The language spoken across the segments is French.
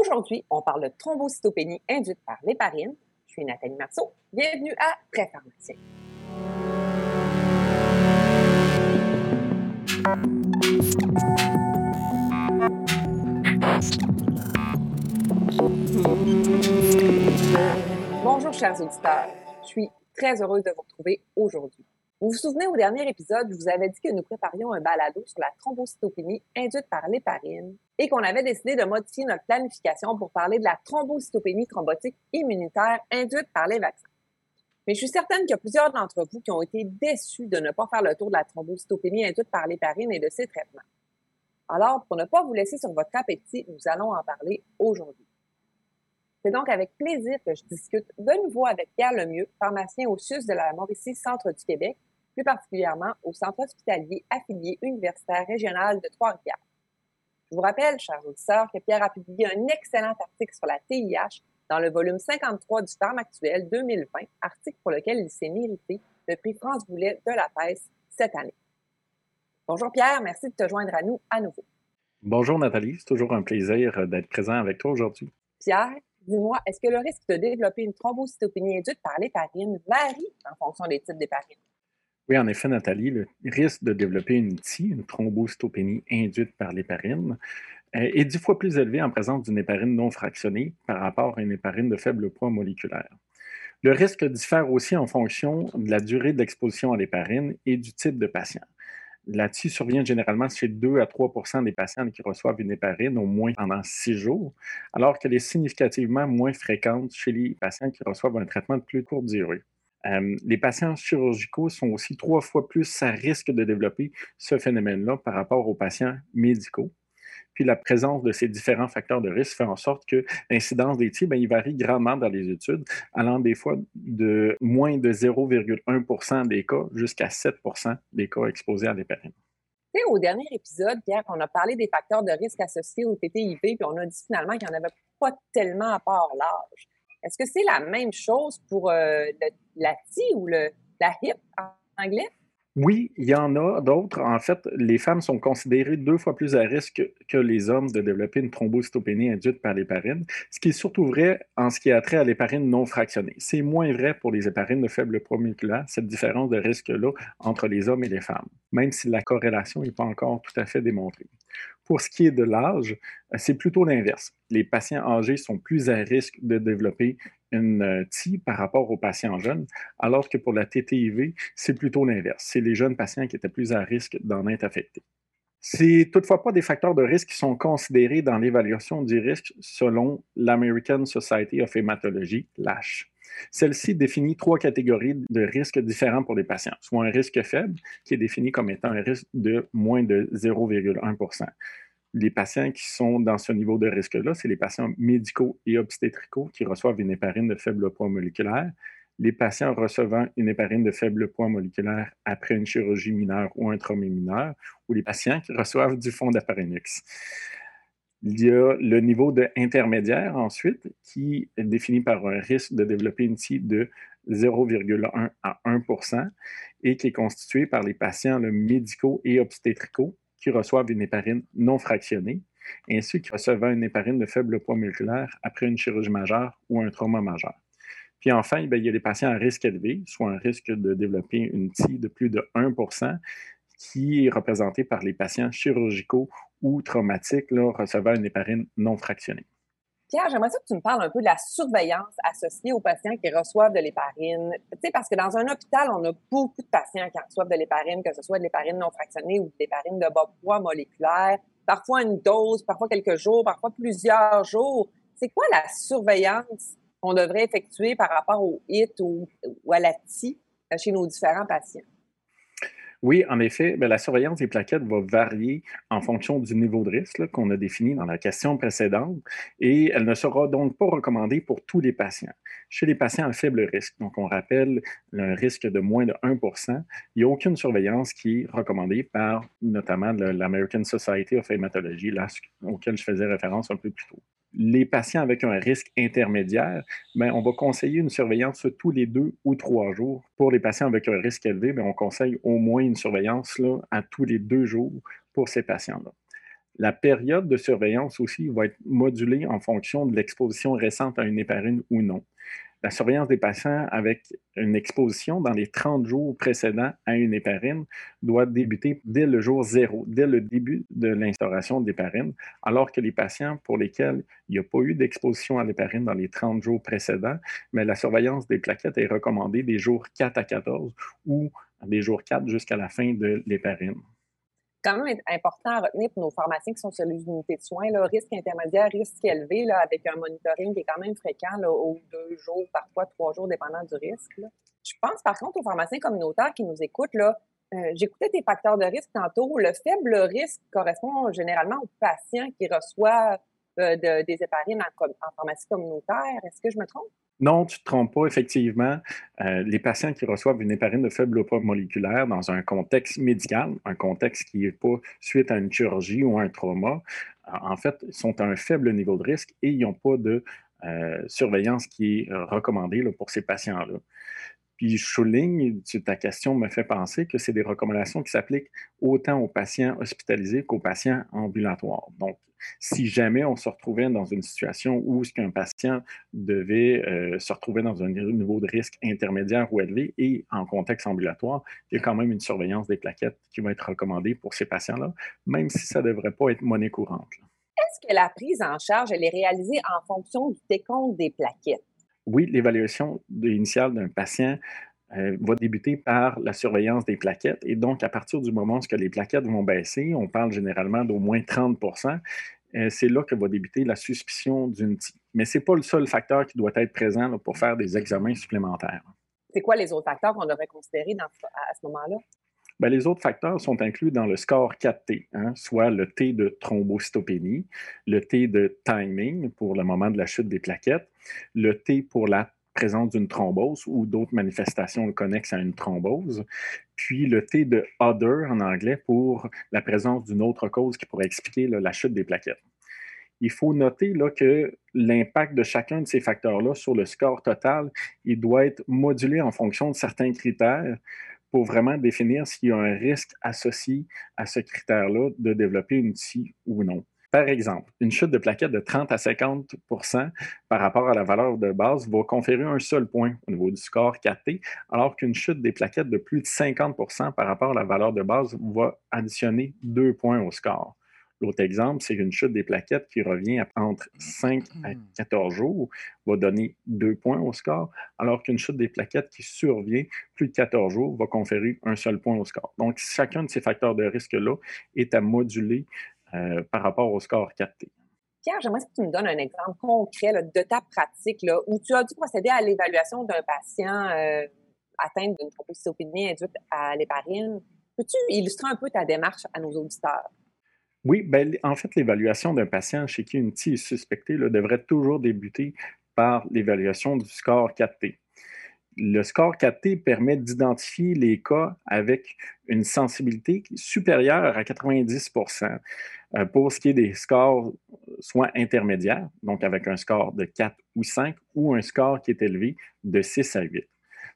Aujourd'hui, on parle de thrombocytopénie induite par l'héparine. Je suis Nathalie Marceau. Bienvenue à Pharmacien. Bonjour chers auditeurs. Je suis très heureuse de vous retrouver aujourd'hui. Vous vous souvenez, au dernier épisode, je vous avais dit que nous préparions un balado sur la thrombocytopénie induite par l'héparine et qu'on avait décidé de modifier notre planification pour parler de la thrombocytopénie thrombotique immunitaire induite par les vaccins. Mais je suis certaine qu'il y a plusieurs d'entre vous qui ont été déçus de ne pas faire le tour de la thrombocytopénie induite par l'héparine et de ses traitements. Alors, pour ne pas vous laisser sur votre appétit, nous allons en parler aujourd'hui. C'est donc avec plaisir que je discute de nouveau avec Pierre Lemieux, pharmacien au CIUS de la Mauricie Centre du Québec, plus particulièrement au Centre hospitalier affilié universitaire régional de Trois-Rivières. Je vous rappelle, chers auditeurs, que Pierre a publié un excellent article sur la TIH dans le volume 53 du Actuel 2020, article pour lequel il s'est mérité le prix France Boulet de la thèse cette année. Bonjour Pierre, merci de te joindre à nous à nouveau. Bonjour Nathalie, c'est toujours un plaisir d'être présent avec toi aujourd'hui. Pierre, dis-moi, est-ce que le risque de développer une thrombocytopénie induite par l'héparine varie en fonction des types d'héparine? Oui, en effet, Nathalie, le risque de développer une TI, une thrombocytopénie induite par l'héparine, euh, est dix fois plus élevé en présence d'une héparine non fractionnée par rapport à une héparine de faible poids moléculaire. Le risque diffère aussi en fonction de la durée de l'exposition à l'héparine et du type de patient. La TI survient généralement chez 2 à 3% des patients qui reçoivent une héparine au moins pendant six jours, alors qu'elle est significativement moins fréquente chez les patients qui reçoivent un traitement de plus courte durée. Euh, les patients chirurgicaux sont aussi trois fois plus à risque de développer ce phénomène-là par rapport aux patients médicaux. Puis la présence de ces différents facteurs de risque fait en sorte que l'incidence des TI, ben, il varie grandement dans les études, allant des fois de moins de 0,1% des cas jusqu'à 7% des cas exposés à l'héparine. Au dernier épisode, Pierre, on a parlé des facteurs de risque associés au TTIV, puis on a dit finalement qu'il n'y en avait pas tellement à part l'âge. Est-ce que c'est la même chose pour euh, la TI ou le, la HIP en anglais? Oui, il y en a d'autres. En fait, les femmes sont considérées deux fois plus à risque que les hommes de développer une thrombocytopénie induite par l'héparine, ce qui est surtout vrai en ce qui a trait à l'héparine non fractionnée. C'est moins vrai pour les héparines de faible poids cette différence de risque-là entre les hommes et les femmes, même si la corrélation n'est pas encore tout à fait démontrée. Pour ce qui est de l'âge, c'est plutôt l'inverse. Les patients âgés sont plus à risque de développer une euh, TI par rapport aux patients jeunes, alors que pour la TTIV, c'est plutôt l'inverse. C'est les jeunes patients qui étaient plus à risque d'en être affectés. C'est toutefois pas des facteurs de risque qui sont considérés dans l'évaluation du risque selon l'American Society of Hematology, l'ASH. Celle-ci définit trois catégories de risques différents pour les patients, soit un risque faible, qui est défini comme étant un risque de moins de 0,1% les patients qui sont dans ce niveau de risque-là, c'est les patients médicaux et obstétricaux qui reçoivent une héparine de faible poids moléculaire, les patients recevant une héparine de faible poids moléculaire après une chirurgie mineure ou un trauma mineur, ou les patients qui reçoivent du fond d'apparinux. Il y a le niveau de intermédiaire ensuite, qui est défini par un risque de développer une TI de 0,1 à 1% et qui est constitué par les patients médicaux et obstétricaux qui reçoivent une héparine non fractionnée, ainsi que recevant une héparine de faible poids moléculaire après une chirurgie majeure ou un trauma majeur. Puis enfin, ben, il y a les patients à risque élevé, soit un risque de développer une TI de plus de 1 qui est représenté par les patients chirurgicaux ou traumatiques là, recevant une héparine non fractionnée. Pierre, j'aimerais que tu me parles un peu de la surveillance associée aux patients qui reçoivent de l'héparine. Tu sais, parce que dans un hôpital, on a beaucoup de patients qui reçoivent de l'héparine, que ce soit de l'héparine non fractionnée ou de l'héparine de bas poids moléculaire. Parfois une dose, parfois quelques jours, parfois plusieurs jours. C'est quoi la surveillance qu'on devrait effectuer par rapport au HIT ou, à la TI chez nos différents patients? Oui, en effet, ben, la surveillance des plaquettes va varier en fonction du niveau de risque qu'on a défini dans la question précédente et elle ne sera donc pas recommandée pour tous les patients. Chez les patients à faible risque, donc on rappelle un risque de moins de 1% il n'y a aucune surveillance qui est recommandée par notamment l'American Society of Hematology, auquel je faisais référence un peu plus tôt les patients avec un risque intermédiaire, ben, on va conseiller une surveillance tous les deux ou trois jours. Pour les patients avec un risque élevé, ben, on conseille au moins une surveillance à tous les deux jours pour ces patients-là. La période de surveillance aussi va être modulée en fonction de l'exposition récente à une héparine ou non la surveillance des patients avec une exposition dans les 30 jours précédents à une héparine doit débuter dès le jour zéro, dès le début de l'instauration de l'héparine, alors que les patients pour lesquels il n'y a pas eu d'exposition à l'héparine dans les 30 jours précédents, mais la surveillance des plaquettes est recommandée des jours 4 à 14 ou des jours 4 jusqu'à la fin de l'héparine quand même important à retenir pour nos pharmaciens qui sont sur les unités de soins, là, risque intermédiaire, risque élevé, avec un monitoring qui est quand même fréquent, là, aux deux jours, parfois trois jours, dépendant du risque. Je pense par contre aux pharmaciens communautaires qui nous écoutent, là, euh, j'écoutais tes facteurs de risque tantôt. Le faible risque correspond généralement aux patients qui reçoivent euh, des héparines en, en pharmacie communautaire. Est-ce que je me trompe? Non, tu ne te trompes pas, effectivement. Euh, les patients qui reçoivent une héparine de faible poids moléculaire dans un contexte médical, un contexte qui n'est pas suite à une chirurgie ou un trauma, en fait, sont à un faible niveau de risque et ils n'ont pas de euh, surveillance qui est recommandée pour ces patients-là. Puis je souligne, ta question me fait penser que c'est des recommandations qui s'appliquent autant aux patients hospitalisés qu'aux patients ambulatoires. Donc, si jamais on se retrouvait dans une situation où ce qu'un patient devait euh, se retrouver dans un niveau de risque intermédiaire ou élevé et en contexte ambulatoire, il y a quand même une surveillance des plaquettes qui va être recommandée pour ces patients-là, même si ça ne devrait pas être monnaie courante. Est-ce que la prise en charge, elle est réalisée en fonction du décompte des plaquettes? Oui, l'évaluation initiale d'un patient euh, va débuter par la surveillance des plaquettes. Et donc, à partir du moment où les plaquettes vont baisser, on parle généralement d'au moins 30% euh, c'est là que va débuter la suspicion d'une. Mais ce n'est pas le seul facteur qui doit être présent pour faire des examens supplémentaires. C'est quoi les autres facteurs qu'on devrait considérer à ce moment-là? Ben, les autres facteurs sont inclus dans le score 4T, hein, soit le T de thrombocytopénie, le T de timing pour le moment de la chute des plaquettes, le T pour la présence d'une thrombose ou d'autres manifestations connexes à une thrombose, puis le T de other en anglais pour la présence d'une autre cause qui pourrait expliquer la chute des plaquettes. Il faut noter là, que l'impact de chacun de ces facteurs-là sur le score total, il doit être modulé en fonction de certains critères pour vraiment définir s'il y a un risque associé à ce critère-là de développer une TI ou non. Par exemple, une chute de plaquettes de 30 à 50% par rapport à la valeur de base va conférer un seul point au niveau du score 4T, alors qu'une chute des plaquettes de plus de 50% par rapport à la valeur de base va additionner deux points au score. L'autre exemple, c'est une chute des plaquettes qui revient entre 5 à 14 hmm. jours, va donner 2 points au score, alors qu'une chute des plaquettes qui survient plus de 14 jours va conférer un seul point au score. Donc, chacun de ces facteurs de risque-là est à moduler euh, par rapport au score 4T. Pierre, j'aimerais que tu me donnes un exemple concret de ta pratique où tu as dû procéder à l'évaluation d'un patient euh, atteint d'une thrombocytopénie induite à l'héparine. Peux-tu illustrer un peu ta démarche à nos auditeurs? Oui, ben, en fait, l'évaluation d'un patient chez qui une TI est suspectée devrait toujours débuter par l'évaluation du score 4T. Le score 4T permet d'identifier les cas avec une sensibilité supérieure à 90% euh, pour ce qui est des scores soit intermédiaires, donc avec un score de 4 ou 5, ou un score qui est élevé de 6 à 8.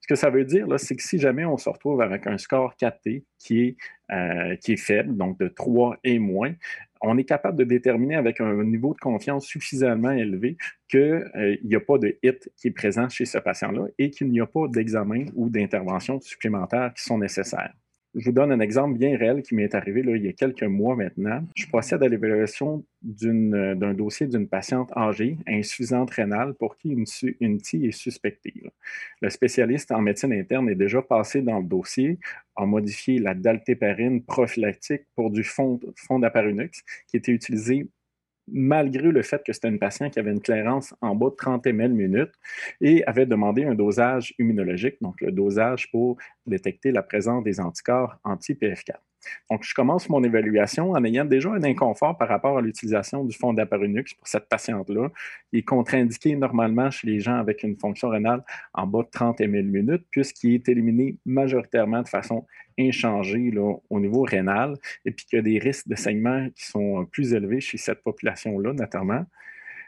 Ce que ça veut dire, c'est que si jamais on se retrouve avec un score 4T qui est, euh, qui est faible, donc de 3 et moins, on est capable de déterminer avec un niveau de confiance suffisamment élevé qu'il euh, n'y a pas de hit qui est présent chez ce patient-là et qu'il n'y a pas d'examen ou d'intervention supplémentaires qui sont nécessaires. Je vous donne un exemple bien réel qui m'est arrivé il y a quelques mois maintenant. Je procède à l'évaluation euh, d'un dossier d'une patiente âgée, insuffisante rénale, pour qui une, une est suspectée. Le spécialiste en médecine interne est déjà passé dans le dossier, a modifié la daltéparine prophylactique pour du fond, fond qui était utilisé malgré le fait que c'était une patiente qui avait une clairance en bas de 30 ml minute et avait demandé un dosage immunologique, donc le dosage pour détecter la présence des anticorps anti-PF4. Donc, je commence mon évaluation en ayant déjà un inconfort par rapport à l'utilisation du fond d'aparinux pour cette patiente-là. Il est contre-indiqué normalement chez les gens avec une fonction rénale en bas de 30 ml minutes, puisqu'il est éliminé majoritairement de façon inchangée au niveau rénal, et puis qu'il y a des risques de saignement qui sont plus élevés chez cette population-là, notamment.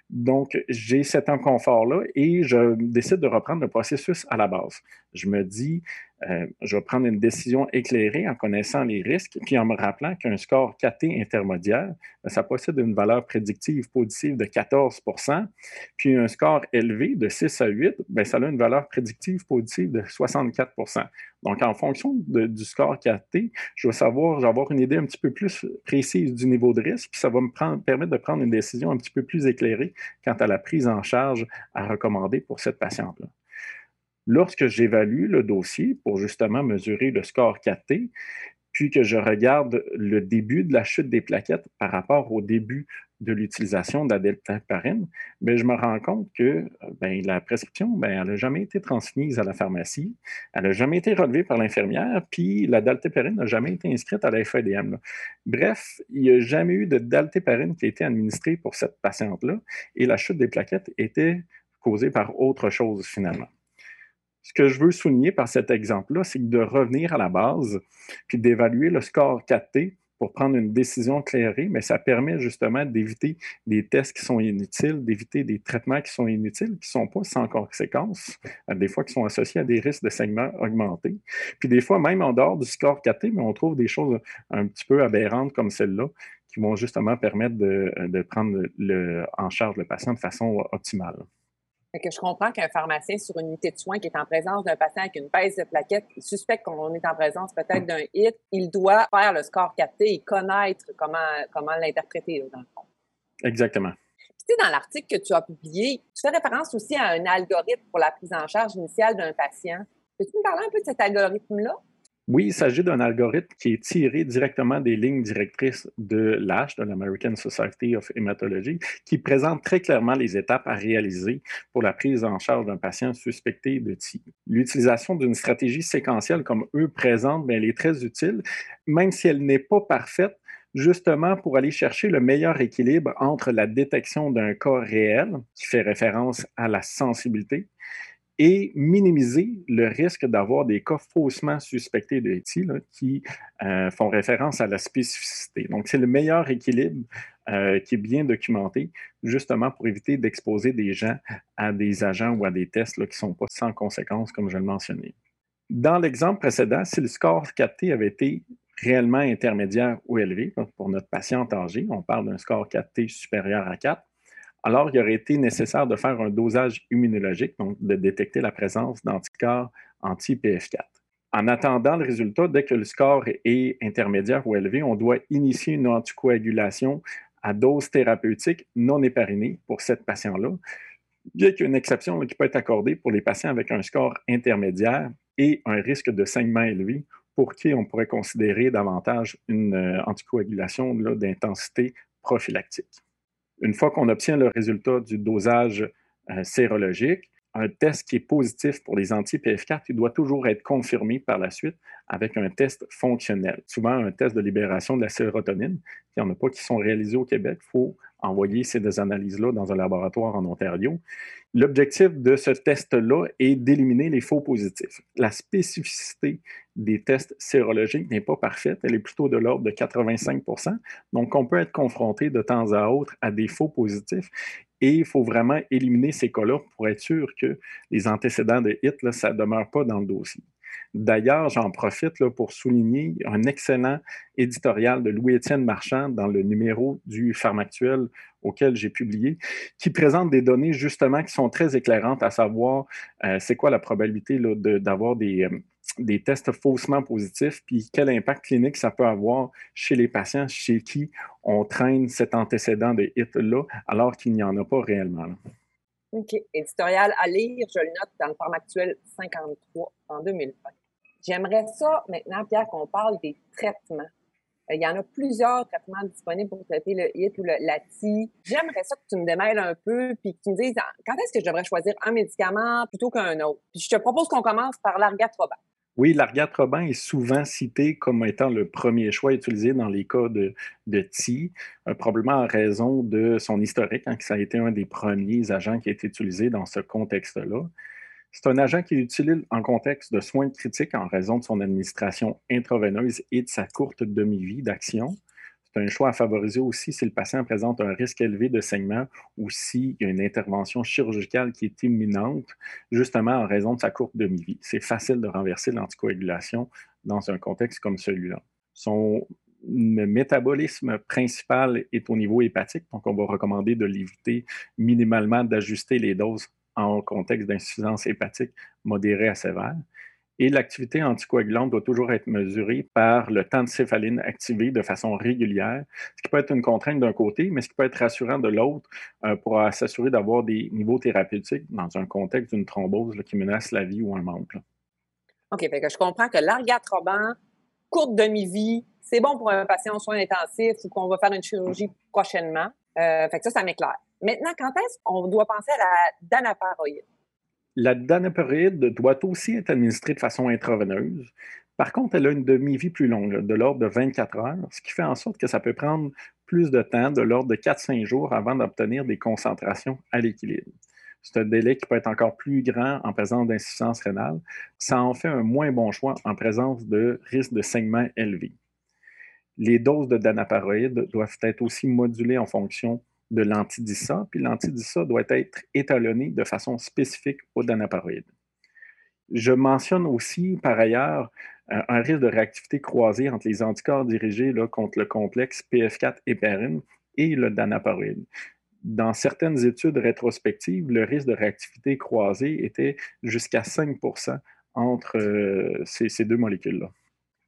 Donc, j'ai cet inconfort-là et je décide de reprendre le processus à la base. Je me dis, euh, je vais prendre une décision éclairée en connaissant les risques, puis en me rappelant qu'un score KT intermédiaire, ben, ça possède une valeur prédictive positive de 14% puis un score élevé de 6 à 8, bien, ça a une valeur prédictive positive de 64% donc, en fonction du score KT, je vais savoir, je avoir une idée un petit peu plus précise du niveau de risque, puis ça va me permettre de prendre une décision un petit peu plus éclairée quant à la prise en charge à recommander pour cette patiente-là. Lorsque j'évalue le dossier pour justement mesurer le score 4T, puis que je regarde le début de la chute des plaquettes par rapport au début de l'utilisation de la je me rends compte que ben, la prescription, ben, elle n'a jamais été transmise à la pharmacie, elle n'a jamais été relevée par l'infirmière, puis la daltéparine n'a jamais été inscrite à la FEDM. Bref, il n'y a jamais eu de daltéparine qui a été administrée pour cette patiente-là, et la chute des plaquettes était causée par autre chose finalement. Ce que je veux souligner par cet exemple-là, c'est de revenir à la base, puis d'évaluer le score 4T pour prendre une décision éclairée, mais ça permet justement d'éviter des tests qui sont inutiles, d'éviter des traitements qui sont inutiles, qui ne sont pas sans conséquences, euh, des fois qui sont associés à des risques de saignement augmentés. Puis des fois, même en dehors du score 4T, mais on trouve des choses un petit peu aberrantes comme celle-là qui vont justement permettre de, prendre en charge le patient de façon optimale que je comprends qu'un pharmacien sur une unité de soins qui est en présence d'un patient avec une baisse de plaquettes, il suspecte qu'on est en présence peut-être d'un hit, il doit faire le score capté et connaître comment, comment l'interpréter, dans le fond. Exactement. Tu sais, dans l'article que tu as publié, tu fais référence aussi à un algorithme pour la prise en charge initiale d'un patient. Peux-tu me parler un peu de cet algorithme-là? Oui, il s'agit d'un algorithme qui est tiré directement des lignes directrices de l'ASH, de l'American Society of Hematology, qui présente très clairement les étapes à réaliser pour la prise en charge d'un patient suspecté de TI. L'utilisation d'une stratégie séquentielle comme eux présentent, bien, elle est très utile, même si elle n'est pas parfaite, justement pour aller chercher le meilleur équilibre entre la détection d'un cas réel, qui fait référence à la sensibilité, et minimiser le risque d'avoir des cas faussement suspectés de ETI qui euh, font référence à la spécificité. Donc, c'est le meilleur équilibre euh, qui est bien documenté, justement pour éviter d'exposer des gens à des agents ou à des tests qui ne sont pas sans conséquences, comme je le mentionnais. Dans l'exemple précédent, si le score 4T avait été réellement intermédiaire ou élevé, pour notre patient âgé, on parle d'un score 4T supérieur à 4, alors il aurait été nécessaire de faire un dosage immunologique, donc de détecter la présence d'anticorps anti-PF4. En attendant le résultat, dès que le score est intermédiaire ou élevé, on doit initier une anticoagulation à dose thérapeutique non éparinée pour cette patient-là. Bien qu'il y ait une exception qui peut être accordée pour les patients avec un score intermédiaire et un risque de saignement élevé, pour qui on pourrait considérer davantage une euh, anticoagulation d'intensité prophylactique. Une fois qu'on obtient le résultat du dosage euh, sérologique, un test qui est positif pour les anti-PF4, il doit toujours être confirmé par la suite avec un test fonctionnel, souvent un test de libération de la sérotonine. Il n'y en a pas qui sont réalisés au Québec. Il faut envoyer ces analyses-là dans un laboratoire en Ontario. L'objectif de ce test-là est d'éliminer les faux positifs. La spécificité des tests sérologiques n'est pas parfaite, elle est plutôt de l'ordre de 85 Donc, on peut être confronté de temps à autre à des faux positifs et il faut vraiment éliminer ces cas-là pour être sûr que les antécédents de HIT, ça ne demeure pas dans le dossier. D'ailleurs, j'en profite pour souligner un excellent éditorial de Louis-Étienne Marchand dans le numéro du Pharmactuel auquel j'ai publié, qui présente des données justement qui sont très éclairantes, à savoir euh, c'est quoi la probabilité d'avoir des, euh, des tests faussement positifs, puis quel impact clinique ça peut avoir chez les patients chez qui on traîne cet antécédent de HIT-là, alors qu'il n'y en a pas réellement. OK. Éditorial à lire, je le note dans le format actuel 53 en 2020. J'aimerais ça maintenant, Pierre, qu'on parle des traitements. Euh, il y en a plusieurs traitements disponibles pour traiter le HIT ou le, la TI. J'aimerais ça que tu me démêles un peu puis que tu me dises quand est-ce que je devrais choisir un médicament plutôt qu'un autre? Puis je te propose qu'on commence par l'argatroban. Oui, l'argatroban est souvent cité comme étant le premier choix utilisé dans les cas de, de TI, euh, probablement en raison de son historique, hein, que ça a été un des premiers agents qui a été utilisé dans ce contexte-là. C'est un agent qui est utile en contexte de soins critiques en raison de son administration intraveineuse et de sa courte demi-vie d'action. C'est un choix à favoriser aussi si le patient présente un risque élevé de saignement ou s'il y a une intervention chirurgicale qui est imminente, justement en raison de sa courte demi-vie. C'est facile de renverser l'anticoagulation dans un contexte comme celui-là. Son métabolisme principal est au niveau hépatique, donc on va recommander de l'éviter minimalement, d'ajuster les doses en contexte d'insuffisance hépatique modérée à sévère. Et l'activité anticoagulante doit toujours être mesurée par le temps de céphaline activé de façon régulière, ce qui peut être une contrainte d'un côté, mais ce qui peut être rassurant de l'autre euh, pour s'assurer d'avoir des niveaux thérapeutiques dans un contexte d'une thrombose qui menace la vie ou un membre. OK, fait je comprends que l'argatroban, courte demi-vie, c'est bon pour un patient en soins intensifs ou qu'on va faire une chirurgie prochainement. Euh, ça, ça m'éclaire. Maintenant, quand est-ce qu'on doit penser à la danaparoïde? La danaparoïde doit aussi être administrée de façon intraveineuse. Par contre, elle a une demi-vie plus longue, de l'ordre de 24 heures, ce qui fait en sorte que ça peut prendre plus de temps, de l'ordre de 4-5 jours, avant d'obtenir des concentrations à l'équilibre. C'est un délai qui peut être encore plus grand en présence d'insuffisance rénale. Ça en fait un moins bon choix en présence de risque de saignement élevé. Les doses de danaparoïde doivent être aussi modulées en fonction de l'antidissa, puis l'antidissa doit être étalonné de façon spécifique au danaparoïde. Je mentionne aussi, par ailleurs, euh, un risque de réactivité croisée entre les anticorps dirigés là, contre le complexe PF4 héparine et le danaparoïde. Dans certaines études rétrospectives, le risque de réactivité croisée était jusqu'à 5% entre euh, ces, deux molécules-là.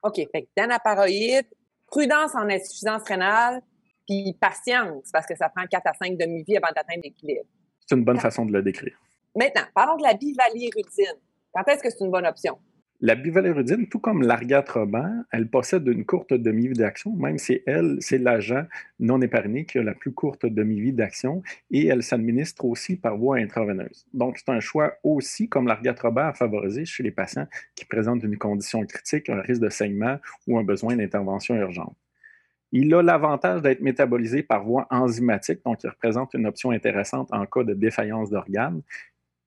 OK. Danaparoïde, prudence en insuffisance rénale, puis patience, parce que ça prend 4 à 5 demi-vies avant d'atteindre l'équilibre. C'est une bonne façon de le décrire. Maintenant, parlons de la bivalirudine. Quand est-ce que c'est une bonne option? La bivalirudine, tout comme l'argatroban, elle possède une courte demi-vie d'action, même si elle, c'est l'agent non épariné qui a la plus courte demi-vie d'action et elle s'administre aussi par voie intraveineuse. Donc, c'est un choix aussi, comme l'argatroban, à favoriser chez les patients qui présentent une condition critique, un risque de saignement ou un besoin d'intervention urgente. Il a l'avantage d'être métabolisé par voie enzymatique, donc il représente une option intéressante en cas de défaillance d'organes.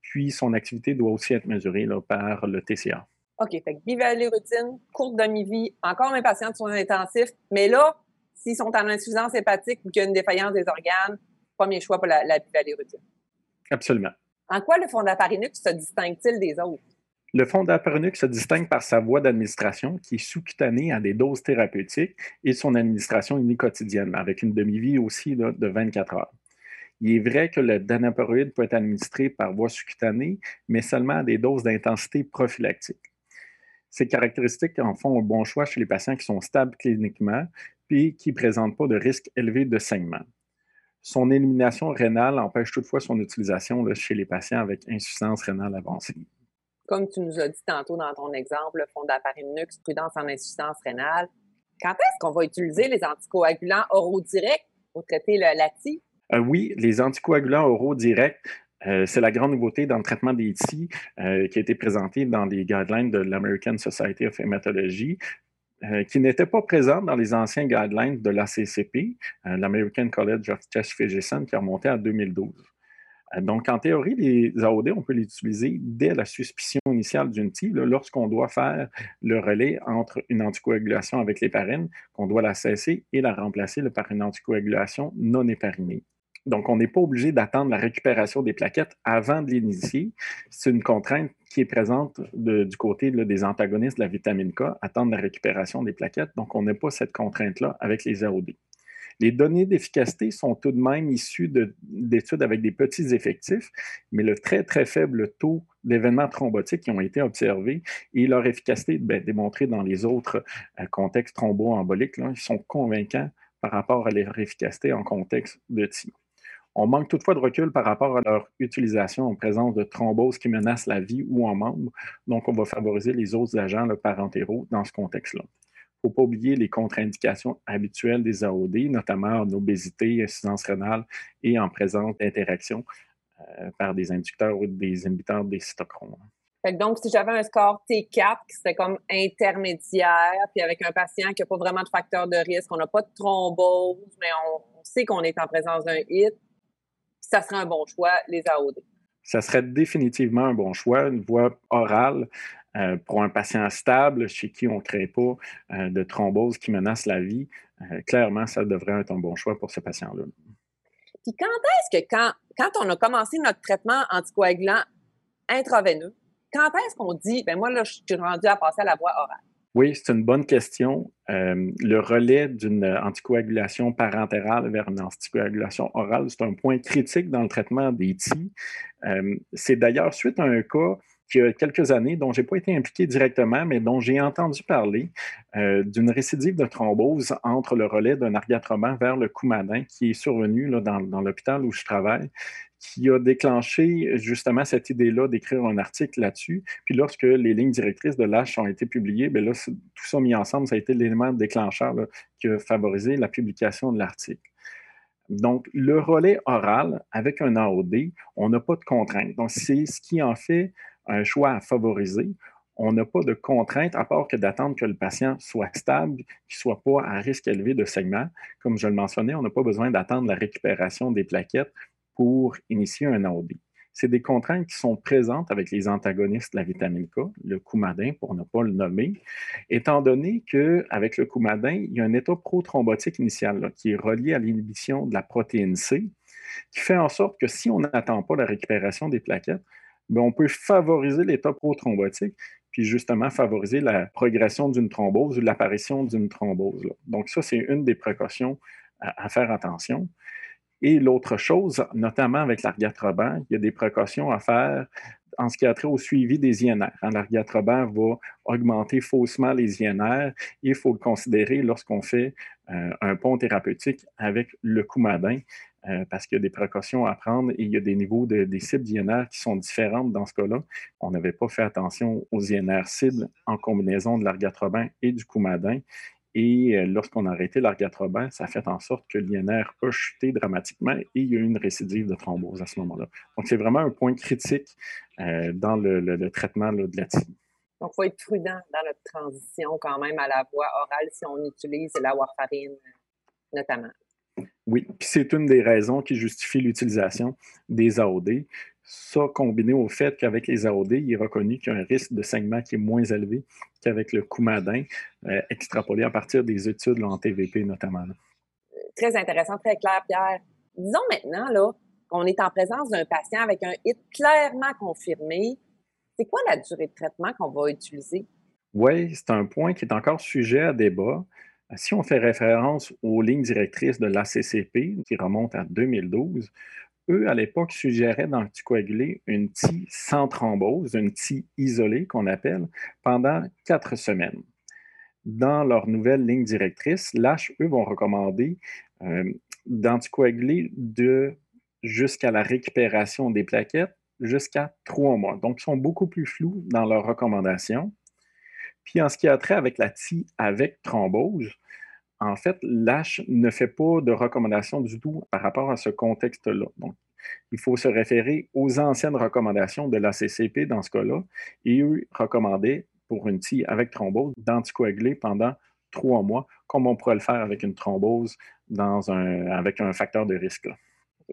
Puis son activité doit aussi être mesurée par le TCA. OK, fait que courte demi-vie, encore mes patients de soins intensifs, mais là, s'ils sont en insuffisance hépatique ou qu'il y a une défaillance des organes, premier choix pour la, la. Absolument. En quoi le fondaparinux se distingue-t-il des autres? Le fondaparinux se distingue par sa voie d'administration qui est sous-cutanée à des doses thérapeutiques et son administration uniquotidienne, avec une demi-vie aussi de, de 24 heures. Il est vrai que le danaparoïde peut être administré par voie sous-cutanée, mais seulement à des doses d'intensité prophylactique. Ces caractéristiques en font un bon choix chez les patients qui sont stables cliniquement puis qui ne présentent pas de risque élevé de saignement. Son élimination rénale empêche toutefois son utilisation chez les patients avec insuffisance rénale avancée. Comme tu nous as dit tantôt dans ton exemple, le fondaparinux, prudence en insuffisance rénale, quand est-ce qu'on va utiliser les anticoagulants oraux directs pour traiter le LATI? Euh, oui, les anticoagulants oraux directs euh, c'est la grande nouveauté dans le traitement des TI euh, qui a été présenté dans les guidelines de l'American Society of Hematology. Qui n'était pas présente dans les anciens guidelines de l'ACCP, l'American College of Chest Physicians, qui a remonté en 2012. Donc, en théorie, les AOD, on peut les utiliser dès la suspicion initiale d'une TI, lorsqu'on doit faire le relais entre une anticoagulation avec l'héparine, qu'on doit la cesser et la remplacer par une anticoagulation non héparinée. Donc, on n'est pas obligé d'attendre la récupération des plaquettes avant de l'initier. C'est une contrainte qui est présente du côté des antagonistes de la vitamine K, attendre la récupération des plaquettes. Donc, on n'a pas cette contrainte-là avec les AOD. Les données d'efficacité sont tout de même issues d'études avec des petits effectifs, mais le très, très faible taux d'événements thrombotiques qui ont été observés et leur efficacité ben, démontrée dans les autres euh, contextes thromboemboliques, ils sont convaincants par rapport à leur efficacité en contexte de TI. On manque toutefois de recul par rapport à leur utilisation en présence de thromboses qui menacent la vie ou en membre. Donc, on va favoriser les autres agents le parentéraux dans ce contexte-là. Il ne faut pas oublier les contre-indications habituelles des AOD, notamment en obésité, insuffisance rénale et en présence d'interactions euh, par des inducteurs ou des inhibiteurs des cytochromes. donc, si j'avais un score T4 qui serait comme intermédiaire, puis avec un patient qui n'a pas vraiment de facteur de risque, on n'a pas de thrombose, mais on, on sait qu'on est en présence d'un HIT, ça serait un bon choix, les AOD. Ça serait définitivement un bon choix, une voie orale euh, pour un patient stable chez qui on ne crée pas euh, de thrombose qui menace la vie, clairement, ça devrait être un bon choix pour ce patient-là. Puis quand est-ce que, quand, quand on a commencé notre traitement anticoagulant intraveineux, quand est-ce qu'on dit, ben moi, là, je suis rendu à passer à la voie orale? Oui, c'est une bonne question. Euh, le relais d'une anticoagulation parentérale vers une anticoagulation orale, c'est un point critique dans le traitement des TI. Euh, c'est d'ailleurs suite à un cas quelques années, dont je n'ai pas été impliqué directement, mais dont j'ai entendu parler euh, d'une récidive de thrombose entre le relais d'un argatroban vers le coumadin qui est survenu là, dans, l'hôpital où je travaille qui a déclenché justement cette idée-là d'écrire un article là-dessus. Puis lorsque les lignes directrices de l'âge ont été publiées, bien là, tout ça mis ensemble, ça a été l'élément déclencheur qui a favorisé la publication de l'article. Donc, le relais oral avec un AOD, on n'a pas de contrainte. Donc, c'est ce qui en fait un choix à favoriser. On n'a pas de contrainte à part que d'attendre que le patient soit stable, qu'il ne soit pas à risque élevé de saignement. Comme je le mentionnais, on n'a pas besoin d'attendre la récupération des plaquettes pour initier un AOD. C'est des contraintes qui sont présentes avec les antagonistes de la vitamine K, le coumadin pour ne pas le nommer, étant donné qu'avec le coumadin, il y a un état prothrombotique initial qui est relié à l'inhibition de la protéine C, qui fait en sorte que si on n'attend pas la récupération des plaquettes, bien, on peut favoriser l'état prothrombotique, puis justement favoriser la progression d'une thrombose ou l'apparition d'une thrombose. Donc ça, c'est une des précautions à faire attention. Et l'autre chose, notamment avec l'argatroban, il y a des précautions à faire en ce qui a trait au suivi des INR. Hein, l'argatroban va augmenter faussement les INR. Il faut le considérer lorsqu'on fait euh, un pont thérapeutique avec le coumadin, euh, parce qu'il y a des précautions à prendre et il y a des niveaux de, des cibles d'INR qui sont différentes dans ce cas-là. On n'avait pas fait attention aux INR cibles en combinaison de l'argatroban et du coumadin. Et euh, lorsqu'on a arrêté l'argatroban, ça fait en sorte que l'INR a chuté dramatiquement et il y a eu une récidive de thrombose à ce moment-là. Donc, c'est vraiment un point critique euh, dans le, traitement de la TI. Donc, il faut être prudent dans notre transition quand même à la voie orale si on utilise la warfarine notamment. Oui, puis c'est une des raisons qui justifie l'utilisation des AOD. Ça, combiné au fait qu'avec les AOD, il est reconnu qu'il y a un risque de saignement qui est moins élevé qu'avec le coumadin, euh, extrapolé à partir des études en TVP notamment. Très intéressant, très clair, Pierre. Disons maintenant là, qu'on est en présence d'un patient avec un HIT clairement confirmé. C'est quoi la durée de traitement qu'on va utiliser? Oui, c'est un point qui est encore sujet à débat. Si on fait référence aux lignes directrices de l'ACCP, qui remontent à 2012, eux, à l'époque, suggéraient d'anticoaguler une TI sans thrombose, une TI isolée qu'on appelle, pendant quatre semaines. Dans leur nouvelle ligne directrice, l'H, eux, vont recommander euh, d'anticoaguler de jusqu'à la récupération des plaquettes jusqu'à trois mois. Donc, ils sont beaucoup plus flous dans leurs recommandations. Puis, en ce qui a trait avec la TI avec thrombose, en fait, l'H ne fait pas de recommandation du tout par rapport à ce contexte-là. Donc, il faut se référer aux anciennes recommandations de la CCP dans ce cas-là. Et eux recommandaient pour une TI avec thrombose d'anticoaguler pendant trois mois, comme on pourrait le faire avec une thrombose dans un, avec un facteur de risque.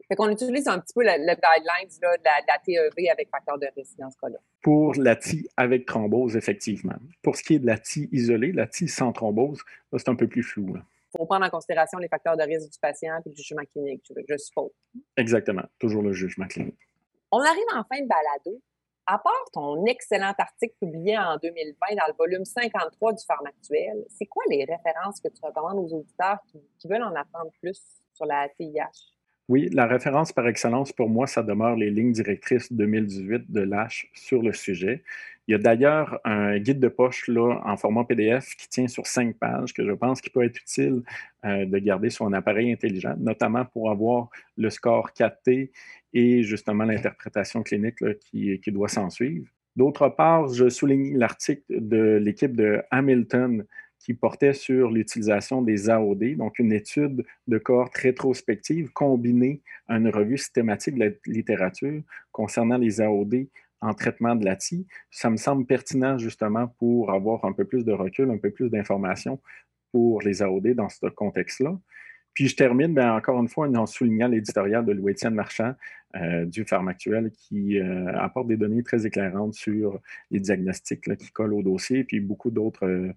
Fait qu'on utilise un petit peu le, guidelines de, la, TEV avec facteur de risque dans ce cas-là. Pour la TI avec thrombose, effectivement. Pour ce qui est de la TI isolée, la TI sans thrombose, c'est un peu plus flou. Il faut prendre en considération les facteurs de risque du patient et le jugement clinique, je suppose. Exactement, toujours le jugement clinique. On arrive en fin de balado. À part ton excellent article publié en 2020 dans le volume 53 du Pharmactuel, c'est quoi les références que tu recommandes aux auditeurs qui, qui veulent en apprendre plus sur la TIH? Oui, la référence par excellence pour moi, ça demeure les lignes directrices 2018 de l'H sur le sujet. Il y a d'ailleurs un guide de poche là, en format PDF qui tient sur cinq pages que je pense qu'il peut être utile euh, de garder sur un appareil intelligent, notamment pour avoir le score 4T et justement l'interprétation clinique qui, qui doit s'en suivre. D'autre part, je souligne l'article de l'équipe de Hamilton qui portait sur l'utilisation des AOD, donc une étude de cohorte rétrospective combinée à une revue systématique de la littérature concernant les AOD en traitement de la TI. Ça me semble pertinent justement pour avoir un peu plus de recul, un peu plus d'informations pour les AOD dans ce contexte-là. Puis je termine ben, encore une fois en soulignant l'éditorial de Louis-Étienne Marchand euh, du Pharmactuel qui euh, apporte des données très éclairantes sur les diagnostics qui collent au dossier, puis beaucoup d'autres euh,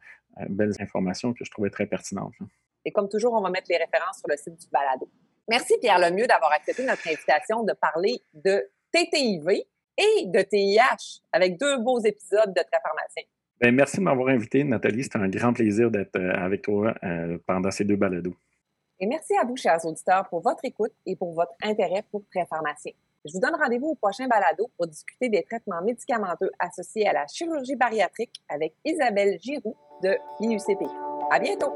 belles informations que je trouvais très pertinentes. Et comme toujours, on va mettre les références sur le site du balado. Merci Pierre Lemieux d'avoir accepté notre invitation de parler de TTIV et de TIH avec deux beaux épisodes de Très Pharmacien. Ben, merci de m'avoir invité, Nathalie. C'était un grand plaisir d'être avec toi pendant ces deux balados. Et merci à vous, chers auditeurs, pour votre écoute et pour votre intérêt pour Très Pharmacien. Je vous donne rendez-vous au prochain balado pour discuter des traitements médicamenteux associés à la chirurgie bariatrique avec Isabelle Giroux de l'IUCP. À bientôt!